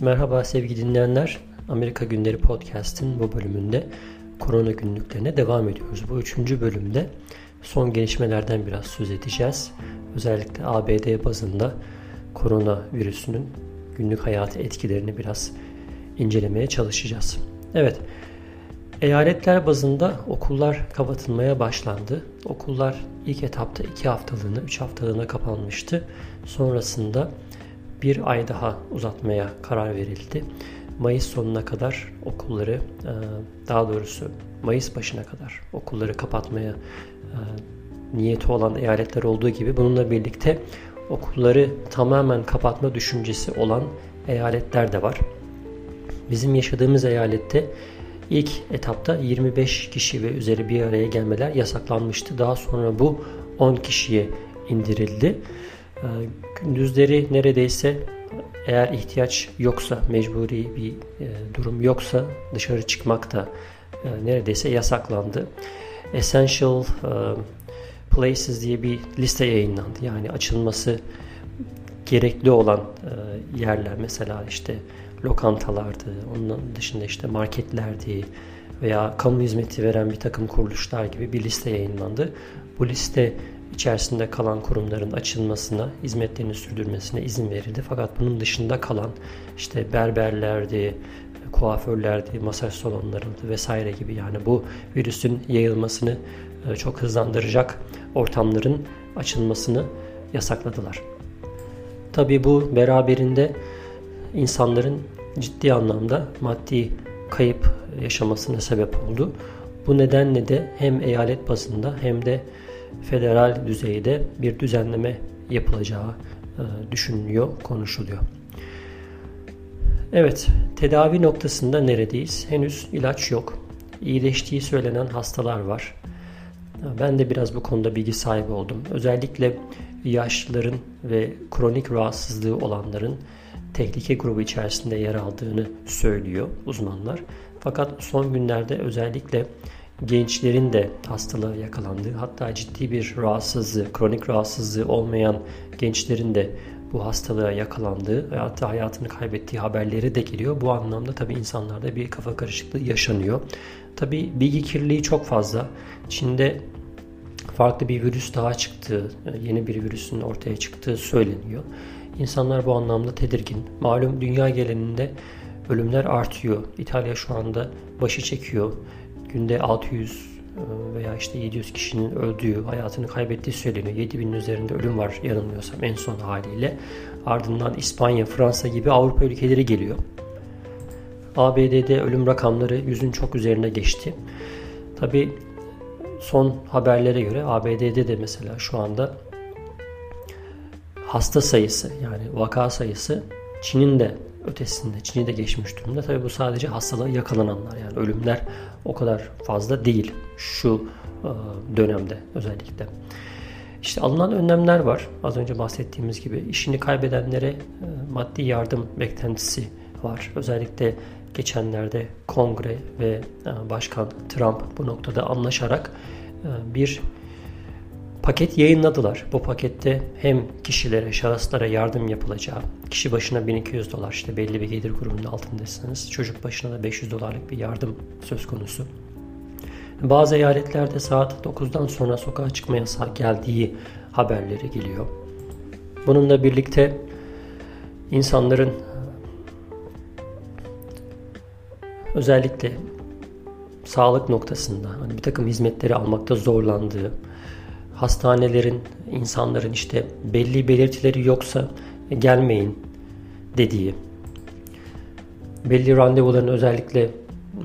Merhaba sevgili dinleyenler. Amerika Günleri Podcast'in bu bölümünde korona günlüklerine devam ediyoruz. Bu üçüncü bölümde son gelişmelerden biraz söz edeceğiz. Özellikle ABD bazında korona virüsünün günlük hayatı etkilerini biraz incelemeye çalışacağız. Evet, eyaletler bazında okullar kapatılmaya başlandı. Okullar ilk etapta 2 haftalığına, 3 haftalığına kapanmıştı. Sonrasında bir ay daha uzatmaya karar verildi. Mayıs sonuna kadar okulları, e, daha doğrusu Mayıs başına kadar okulları kapatmaya e, niyeti olan eyaletler olduğu gibi bununla birlikte okulları tamamen kapatma düşüncesi olan eyaletler de var. Bizim yaşadığımız eyalette ilk etapta 25 kişi ve üzeri bir araya gelmeler yasaklanmıştı. Daha sonra bu 10 kişiye indirildi. Ee, gündüzleri neredeyse eğer ihtiyaç yoksa, mecburi bir e, durum yoksa dışarı çıkmak da e, neredeyse yasaklandı. Essential e, Places diye bir liste yayınlandı. Yani açılması gerekli olan yerler mesela işte lokantalardı, onun dışında işte marketlerdi veya kamu hizmeti veren bir takım kuruluşlar gibi bir liste yayınlandı. Bu liste içerisinde kalan kurumların açılmasına, hizmetlerini sürdürmesine izin verildi. Fakat bunun dışında kalan işte berberlerdi, kuaförlerdi, masaj salonlarıydı vesaire gibi yani bu virüsün yayılmasını e, çok hızlandıracak ortamların açılmasını yasakladılar. Tabi bu beraberinde insanların ciddi anlamda maddi kayıp yaşamasına sebep oldu. Bu nedenle de hem eyalet bazında hem de federal düzeyde bir düzenleme yapılacağı e, düşünülüyor, konuşuluyor. Evet, tedavi noktasında neredeyiz? Henüz ilaç yok. İyileştiği söylenen hastalar var. Ben de biraz bu konuda bilgi sahibi oldum. Özellikle yaşlıların ve kronik rahatsızlığı olanların tehlike grubu içerisinde yer aldığını söylüyor uzmanlar. Fakat son günlerde özellikle gençlerin de hastalığa yakalandığı hatta ciddi bir rahatsızlığı, kronik rahatsızlığı olmayan gençlerin de bu hastalığa yakalandığı ve hatta hayatını kaybettiği haberleri de geliyor. Bu anlamda tabii insanlarda bir kafa karışıklığı yaşanıyor. Tabii bilgi kirliliği çok fazla. Çin'de farklı bir virüs daha çıktığı, yeni bir virüsün ortaya çıktığı söyleniyor. İnsanlar bu anlamda tedirgin. Malum dünya geleninde ölümler artıyor. İtalya şu anda başı çekiyor günde 600 e, veya işte 700 kişinin öldüğü, hayatını kaybettiği söyleniyor. 7000'in üzerinde ölüm var yanılmıyorsam en son haliyle. Ardından İspanya, Fransa gibi Avrupa ülkeleri geliyor. ABD'de ölüm rakamları yüzün çok üzerine geçti. Tabi son haberlere göre ABD'de de mesela şu anda hasta sayısı yani vaka sayısı Çin'in de ötesinde Çin'i de geçmiş durumda. Tabii bu sadece hastalığa yakalananlar yani ölümler o kadar fazla değil şu e, dönemde özellikle. İşte alınan önlemler var. Az önce bahsettiğimiz gibi işini kaybedenlere e, maddi yardım beklentisi var. Özellikle geçenlerde kongre ve e, başkan Trump bu noktada anlaşarak bir paket yayınladılar. Bu pakette hem kişilere, şahıslara yardım yapılacağı, kişi başına 1200 dolar işte belli bir gelir grubunun altındaysanız çocuk başına da 500 dolarlık bir yardım söz konusu. Bazı eyaletlerde saat 9'dan sonra sokağa çıkma yasağı geldiği haberleri geliyor. Bununla birlikte insanların özellikle sağlık noktasında hani bir takım hizmetleri almakta zorlandığı, hastanelerin, insanların işte belli belirtileri yoksa gelmeyin dediği, belli randevuların özellikle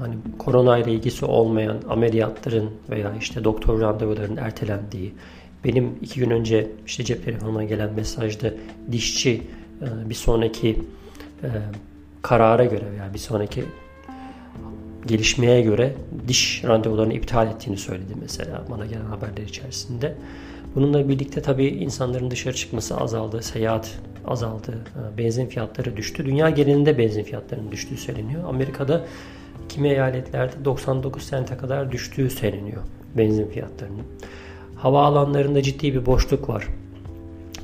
hani korona ile ilgisi olmayan ameliyatların veya işte doktor randevularının ertelendiği, benim iki gün önce işte cep telefonuma gelen mesajda dişçi e, bir sonraki e, karara göre veya bir sonraki gelişmeye göre diş randevularını iptal ettiğini söyledi mesela bana gelen haberler içerisinde. Bununla birlikte tabii insanların dışarı çıkması azaldı, seyahat azaldı, e, benzin fiyatları düştü. Dünya genelinde benzin fiyatlarının düştüğü söyleniyor. Amerika'da kimi eyaletlerde 99 sente kadar düştüğü söyleniyor benzin fiyatlarının. Havaalanlarında ciddi bir boşluk var.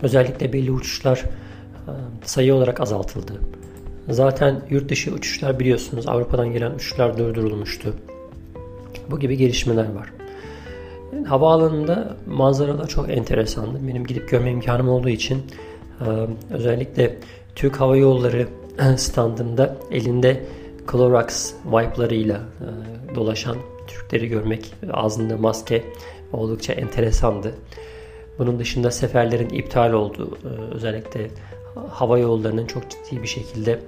Özellikle belli uçuşlar e, sayı olarak azaltıldı. Zaten yurt dışı uçuşlar biliyorsunuz Avrupa'dan gelen uçuşlar durdurulmuştu. Bu gibi gelişmeler var. Havaalanında manzaralar çok enteresandı. Benim gidip görme imkanım olduğu için e, özellikle Türk Hava Yolları standında elinde Clorox wipe'larıyla e, dolaşan Türkleri görmek, ağzında maske oldukça enteresandı. Bunun dışında seferlerin iptal olduğu, e, özellikle hava yollarının çok ciddi bir şekilde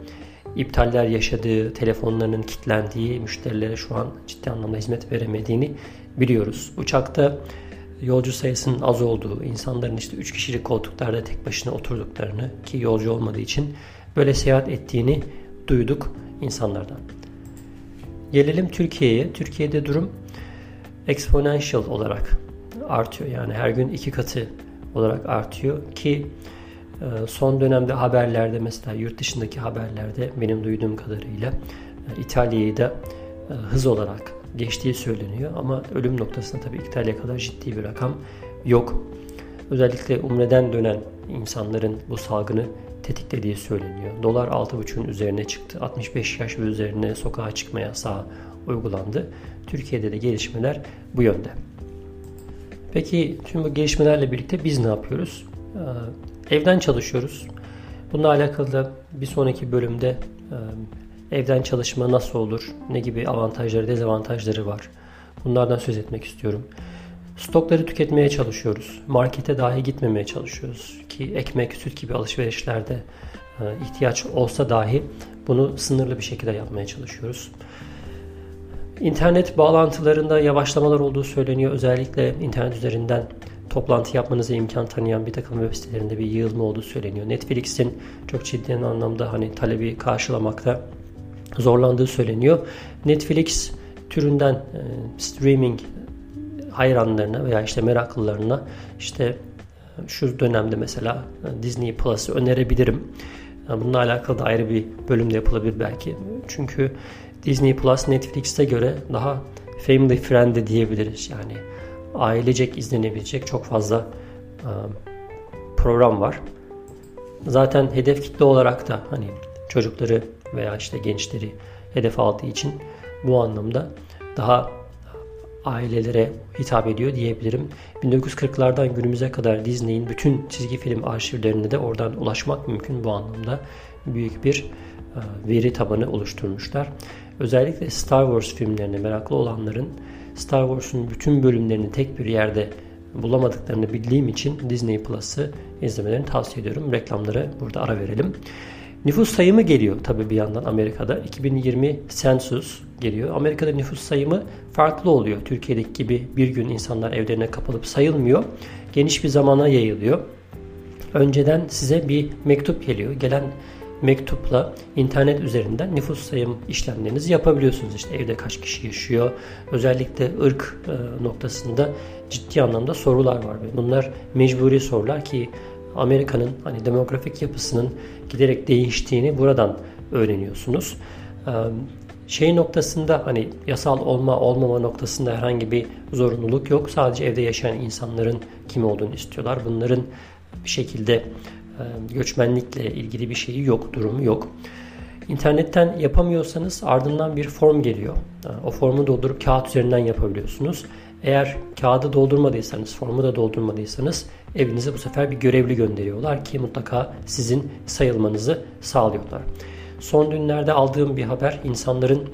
iptaller yaşadığı, telefonlarının kilitlendiği, müşterilere şu an ciddi anlamda hizmet veremediğini biliyoruz. Uçakta yolcu sayısının az olduğu, insanların işte 3 kişilik koltuklarda tek başına oturduklarını ki yolcu olmadığı için böyle seyahat ettiğini duyduk insanlardan. Gelelim Türkiye'ye. Türkiye'de durum exponential olarak artıyor. Yani her gün iki katı olarak artıyor ki son dönemde haberlerde mesela yurt dışındaki haberlerde benim duyduğum kadarıyla e, İtalya'yı da e, hız olarak geçtiği söyleniyor ama ölüm noktasında tabii İtalya kadar ciddi bir rakam yok. Özellikle Umre'den dönen insanların bu salgını tetiklediği söyleniyor. Dolar 6.5'ün üzerine çıktı. 65 yaş ve üzerine sokağa çıkma yasağı uygulandı. Türkiye'de de gelişmeler bu yönde. Peki tüm bu gelişmelerle birlikte biz ne yapıyoruz? Evden çalışıyoruz. Bununla alakalı da bir sonraki bölümde e, evden çalışma nasıl olur, ne gibi avantajları, dezavantajları var. Bunlardan söz etmek istiyorum. Stokları tüketmeye çalışıyoruz. Markete dahi gitmemeye çalışıyoruz. Ki ekmek, süt gibi alışverişlerde e, ihtiyaç olsa dahi bunu sınırlı bir şekilde yapmaya çalışıyoruz. İnternet bağlantılarında yavaşlamalar olduğu söyleniyor. Özellikle internet üzerinden toplantı yapmanıza imkan tanıyan bir takım web sitelerinde bir yığılma olduğu söyleniyor. Netflix'in çok ciddi anlamda hani talebi karşılamakta zorlandığı söyleniyor. Netflix türünden e, streaming hayranlarına veya işte meraklılarına işte e, şu dönemde mesela e, Disney Plus'ı önerebilirim. Bununla alakalı da ayrı bir bölümde yapılabilir belki. Çünkü Disney Plus Netflix'e göre daha family friendly diyebiliriz. Yani ailecek izlenebilecek çok fazla e, program var. Zaten hedef kitle olarak da hani çocukları veya işte gençleri hedef aldığı için bu anlamda daha ailelere hitap ediyor diyebilirim. 1940'lardan günümüze kadar Disney'in bütün çizgi film arşivlerine de oradan ulaşmak mümkün bu anlamda. Büyük bir e, veri tabanı oluşturmuşlar. Özellikle Star Wars filmlerine meraklı olanların Star Wars'un bütün bölümlerini tek bir yerde bulamadıklarını bildiğim için Disney Plus'ı izlemelerini tavsiye ediyorum. Reklamlara burada ara verelim. Nüfus sayımı geliyor tabii bir yandan Amerika'da. 2020 Census geliyor. Amerika'da nüfus sayımı farklı oluyor. Türkiye'deki gibi bir gün insanlar evlerine kapalıp sayılmıyor. Geniş bir zamana yayılıyor. Önceden size bir mektup geliyor. Gelen mektupla internet üzerinden nüfus sayım işlemlerinizi yapabiliyorsunuz. İşte evde kaç kişi yaşıyor, özellikle ırk e, noktasında ciddi anlamda sorular var. Bunlar mecburi sorular ki Amerika'nın hani demografik yapısının giderek değiştiğini buradan öğreniyorsunuz. E, şey noktasında hani yasal olma olmama noktasında herhangi bir zorunluluk yok. Sadece evde yaşayan insanların kim olduğunu istiyorlar. Bunların bir şekilde göçmenlikle ilgili bir şeyi yok, durumu yok. İnternetten yapamıyorsanız ardından bir form geliyor. E, o formu doldurup kağıt üzerinden yapabiliyorsunuz. Eğer kağıdı doldurmadıysanız, formu da doldurmadıysanız evinize bu sefer bir görevli gönderiyorlar ki mutlaka sizin sayılmanızı sağlıyorlar. Son günlerde aldığım bir haber insanların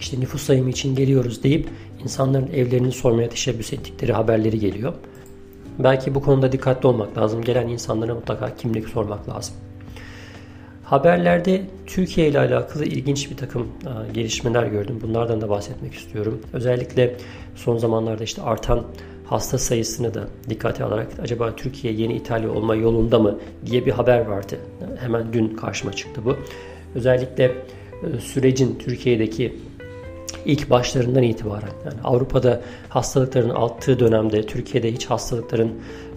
işte nüfus sayımı için geliyoruz deyip insanların evlerini sormaya teşebbüs ettikleri haberleri geliyor. Belki bu konuda dikkatli olmak lazım. Gelen insanlara mutlaka kimlik sormak lazım. Haberlerde Türkiye ile alakalı ilginç bir takım e, gelişmeler gördüm. Bunlardan da bahsetmek istiyorum. Özellikle son zamanlarda işte artan hasta sayısını da dikkate alarak acaba Türkiye yeni İtalya olma yolunda mı diye bir haber vardı. Hemen dün karşıma çıktı bu. Özellikle e, sürecin Türkiye'deki ilk başlarından itibaren yani Avrupa'da hastalıkların arttığı dönemde Türkiye'de hiç hastalıkların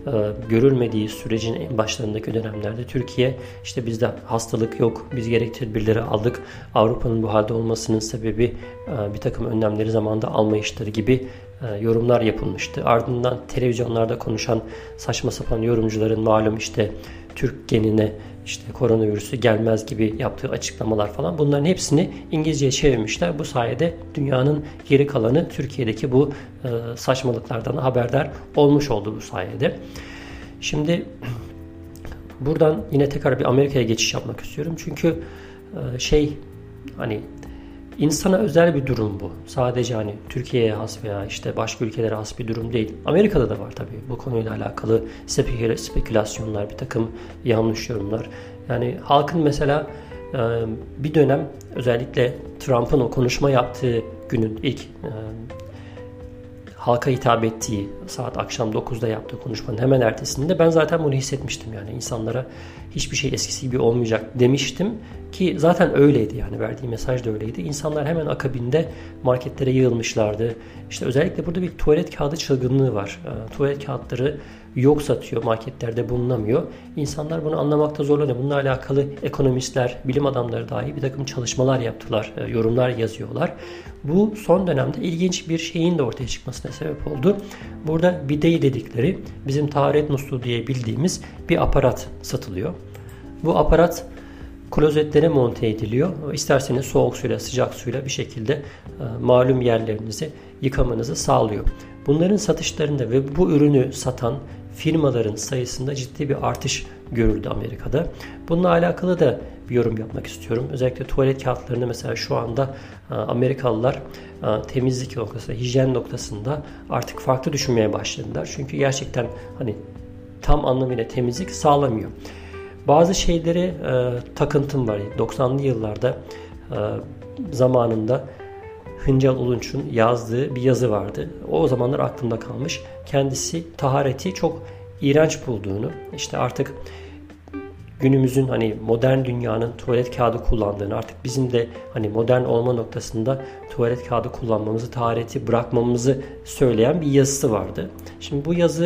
e, görülmediği sürecin en başlarındaki dönemlerde Türkiye işte bizde hastalık yok biz gerekli tedbirleri aldık Avrupa'nın bu halde olmasının sebebi e, bir takım önlemleri zamanda almayışları gibi e, yorumlar yapılmıştı. Ardından televizyonlarda konuşan saçma sapan yorumcuların malum işte Türk genine işte koronavirüsü gelmez gibi yaptığı açıklamalar falan bunların hepsini İngilizceye çevirmişler. Bu sayede dünyanın geri kalanı Türkiye'deki bu e, saçmalıklardan haberdar olmuş oldu bu sayede. Şimdi buradan yine tekrar bir Amerika'ya geçiş yapmak istiyorum. Çünkü e, şey hani insana özel bir durum bu. Sadece hani Türkiye'ye has veya işte başka ülkelere has bir durum değil. Amerika'da da var tabii bu konuyla alakalı spekülasyonlar, bir takım yanlış yorumlar. Yani halkın mesela e, bir dönem özellikle Trump'ın o konuşma yaptığı günün ilk e, halka hitap ettiği saat akşam 9'da yaptığı konuşmanın hemen ertesinde ben zaten bunu hissetmiştim yani insanlara hiçbir şey eskisi gibi olmayacak demiştim ki zaten öyleydi yani verdiği mesaj da öyleydi. İnsanlar hemen akabinde marketlere yığılmışlardı. İşte özellikle burada bir tuvalet kağıdı çılgınlığı var. E, tuvalet kağıtları yok satıyor, marketlerde bulunamıyor. İnsanlar bunu anlamakta zorlanıyor. Bununla alakalı ekonomistler, bilim adamları dahi bir takım çalışmalar yaptılar, e, yorumlar yazıyorlar. Bu son dönemde ilginç bir şeyin de ortaya çıkmasına sebep oldu. Burada bideyi dedikleri bizim taharet musluğu diye bildiğimiz bir aparat satılıyor. Bu aparat klozetlere monte ediliyor. İsterseniz soğuk suyla, sıcak suyla bir şekilde e, malum yerlerinizi yıkamanızı sağlıyor. Bunların satışlarında ve bu ürünü satan firmaların sayısında ciddi bir artış görüldü Amerika'da. Bununla alakalı da bir yorum yapmak istiyorum. Özellikle tuvalet kağıtlarını mesela şu anda e, Amerikalılar e, temizlik noktasında, hijyen noktasında artık farklı düşünmeye başladılar. Çünkü gerçekten hani tam anlamıyla temizlik sağlamıyor. Bazı şeyleri e, takıntım var. 90'lı yıllarda e, zamanında Hıncal Ulunç'un yazdığı bir yazı vardı. O zamanlar aklımda kalmış. Kendisi tahareti çok iğrenç bulduğunu, işte artık günümüzün hani modern dünyanın tuvalet kağıdı kullandığını, artık bizim de hani modern olma noktasında tuvalet kağıdı kullanmamızı, tahareti bırakmamızı söyleyen bir yazısı vardı. Şimdi bu yazı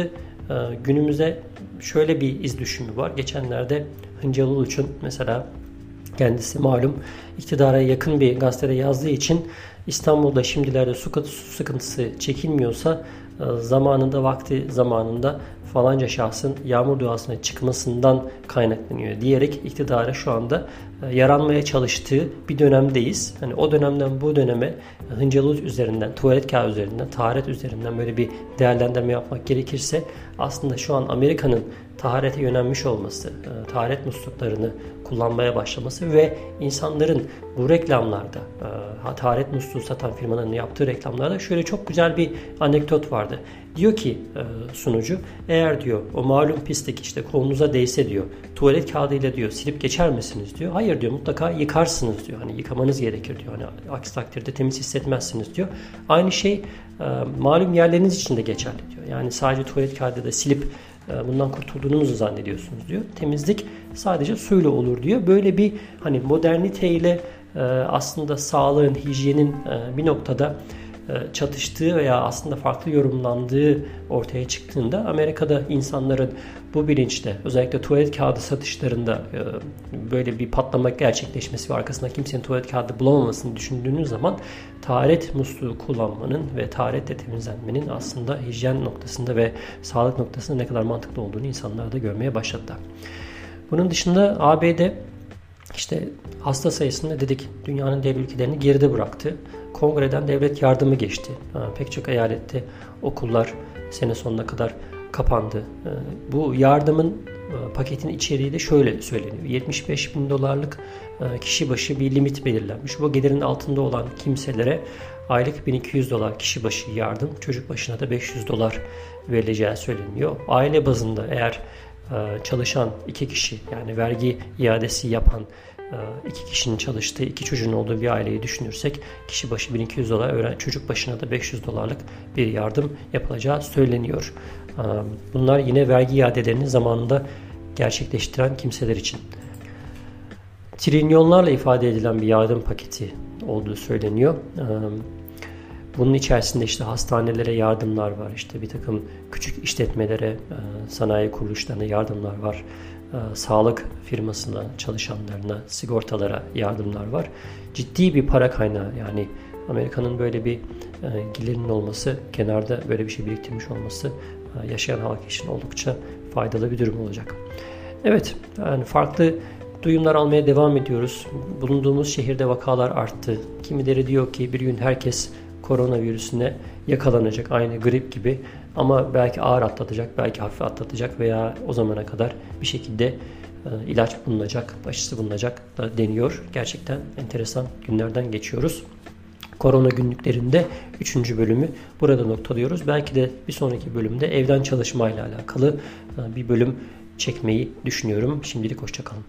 e, günümüze şöyle bir iz düşümü var. Geçenlerde Hıncal Uluç'un mesela kendisi malum iktidara yakın bir gazetede yazdığı için İstanbul'da şimdilerde su sıkıntısı çekilmiyorsa e, zamanında vakti zamanında falanca şahsın yağmur duasına çıkmasından kaynaklanıyor diyerek iktidara şu anda e, yaranmaya çalıştığı bir dönemdeyiz. Hani o dönemden bu döneme e, hıncalı üzerinden, tuvalet kağıdı üzerinden, taharet üzerinden böyle bir değerlendirme yapmak gerekirse aslında şu an Amerika'nın taharete yönelmiş olması, e, taharet musluklarını kullanmaya başlaması ve insanların bu reklamlarda, e, taharet musluğu satan firmaların yaptığı reklamlarda şöyle çok güzel bir anekdot vardı. Diyor ki e, sunucu, eğer diyor o malum pislik işte kolunuza değse diyor, tuvalet kağıdıyla diyor silip geçer misiniz diyor. Hayır diyor mutlaka yıkarsınız diyor. Hani yıkamanız gerekir diyor. Hani aksi takdirde temiz hissetmezsiniz diyor. Aynı şey malum yerleriniz için de geçerli diyor. Yani sadece tuvalet kağıdı da silip bundan kurtulduğunuzu zannediyorsunuz diyor. Temizlik sadece suyla olur diyor. Böyle bir hani moderniteyle e, aslında sağlığın, hijyenin e, bir noktada çatıştığı veya aslında farklı yorumlandığı ortaya çıktığında Amerika'da insanların bu bilinçte özellikle tuvalet kağıdı satışlarında böyle bir patlama gerçekleşmesi ve arkasında kimsenin tuvalet kağıdı bulamamasını düşündüğünüz zaman taharet musluğu kullanmanın ve taharetle temizlenmenin aslında hijyen noktasında ve sağlık noktasında ne kadar mantıklı olduğunu insanlar da görmeye başladılar. Bunun dışında ABD işte hasta sayısında dedik dünyanın dev ülkelerini geride bıraktı. Kongreden devlet yardımı geçti. Pek çok eyalette okullar sene sonuna kadar kapandı. Bu yardımın e, paketin içeriği de şöyle söyleniyor. 75 bin dolarlık e, kişi başı bir limit belirlenmiş. Bu gelirin altında olan kimselere aylık 1200 dolar kişi başı yardım, çocuk başına da 500 dolar verileceği söyleniyor. Aile bazında eğer e, çalışan iki kişi yani vergi iadesi yapan iki kişinin çalıştığı, iki çocuğun olduğu bir aileyi düşünürsek kişi başı 1200 dolar, çocuk başına da 500 dolarlık bir yardım yapılacağı söyleniyor. Bunlar yine vergi iadelerini zamanında gerçekleştiren kimseler için. Trilyonlarla ifade edilen bir yardım paketi olduğu söyleniyor. Bunun içerisinde işte hastanelere yardımlar var, işte bir takım küçük işletmelere, sanayi kuruluşlarına yardımlar var, sağlık firmasına çalışanlarına, sigortalara yardımlar var. Ciddi bir para kaynağı yani Amerika'nın böyle bir gelirinin olması, kenarda böyle bir şey biriktirmiş olması yaşayan halk için oldukça faydalı bir durum olacak. Evet, yani farklı duyumlar almaya devam ediyoruz. Bulunduğumuz şehirde vakalar arttı. Kimileri diyor ki bir gün herkes koronavirüsüne yakalanacak aynı grip gibi ama belki ağır atlatacak, belki hafif atlatacak veya o zamana kadar bir şekilde e, ilaç bulunacak, aşısı bulunacak da deniyor. Gerçekten enteresan günlerden geçiyoruz. Korona günlüklerinde 3. bölümü burada noktalıyoruz. Belki de bir sonraki bölümde evden çalışmayla alakalı e, bir bölüm çekmeyi düşünüyorum. Şimdilik hoşçakalın.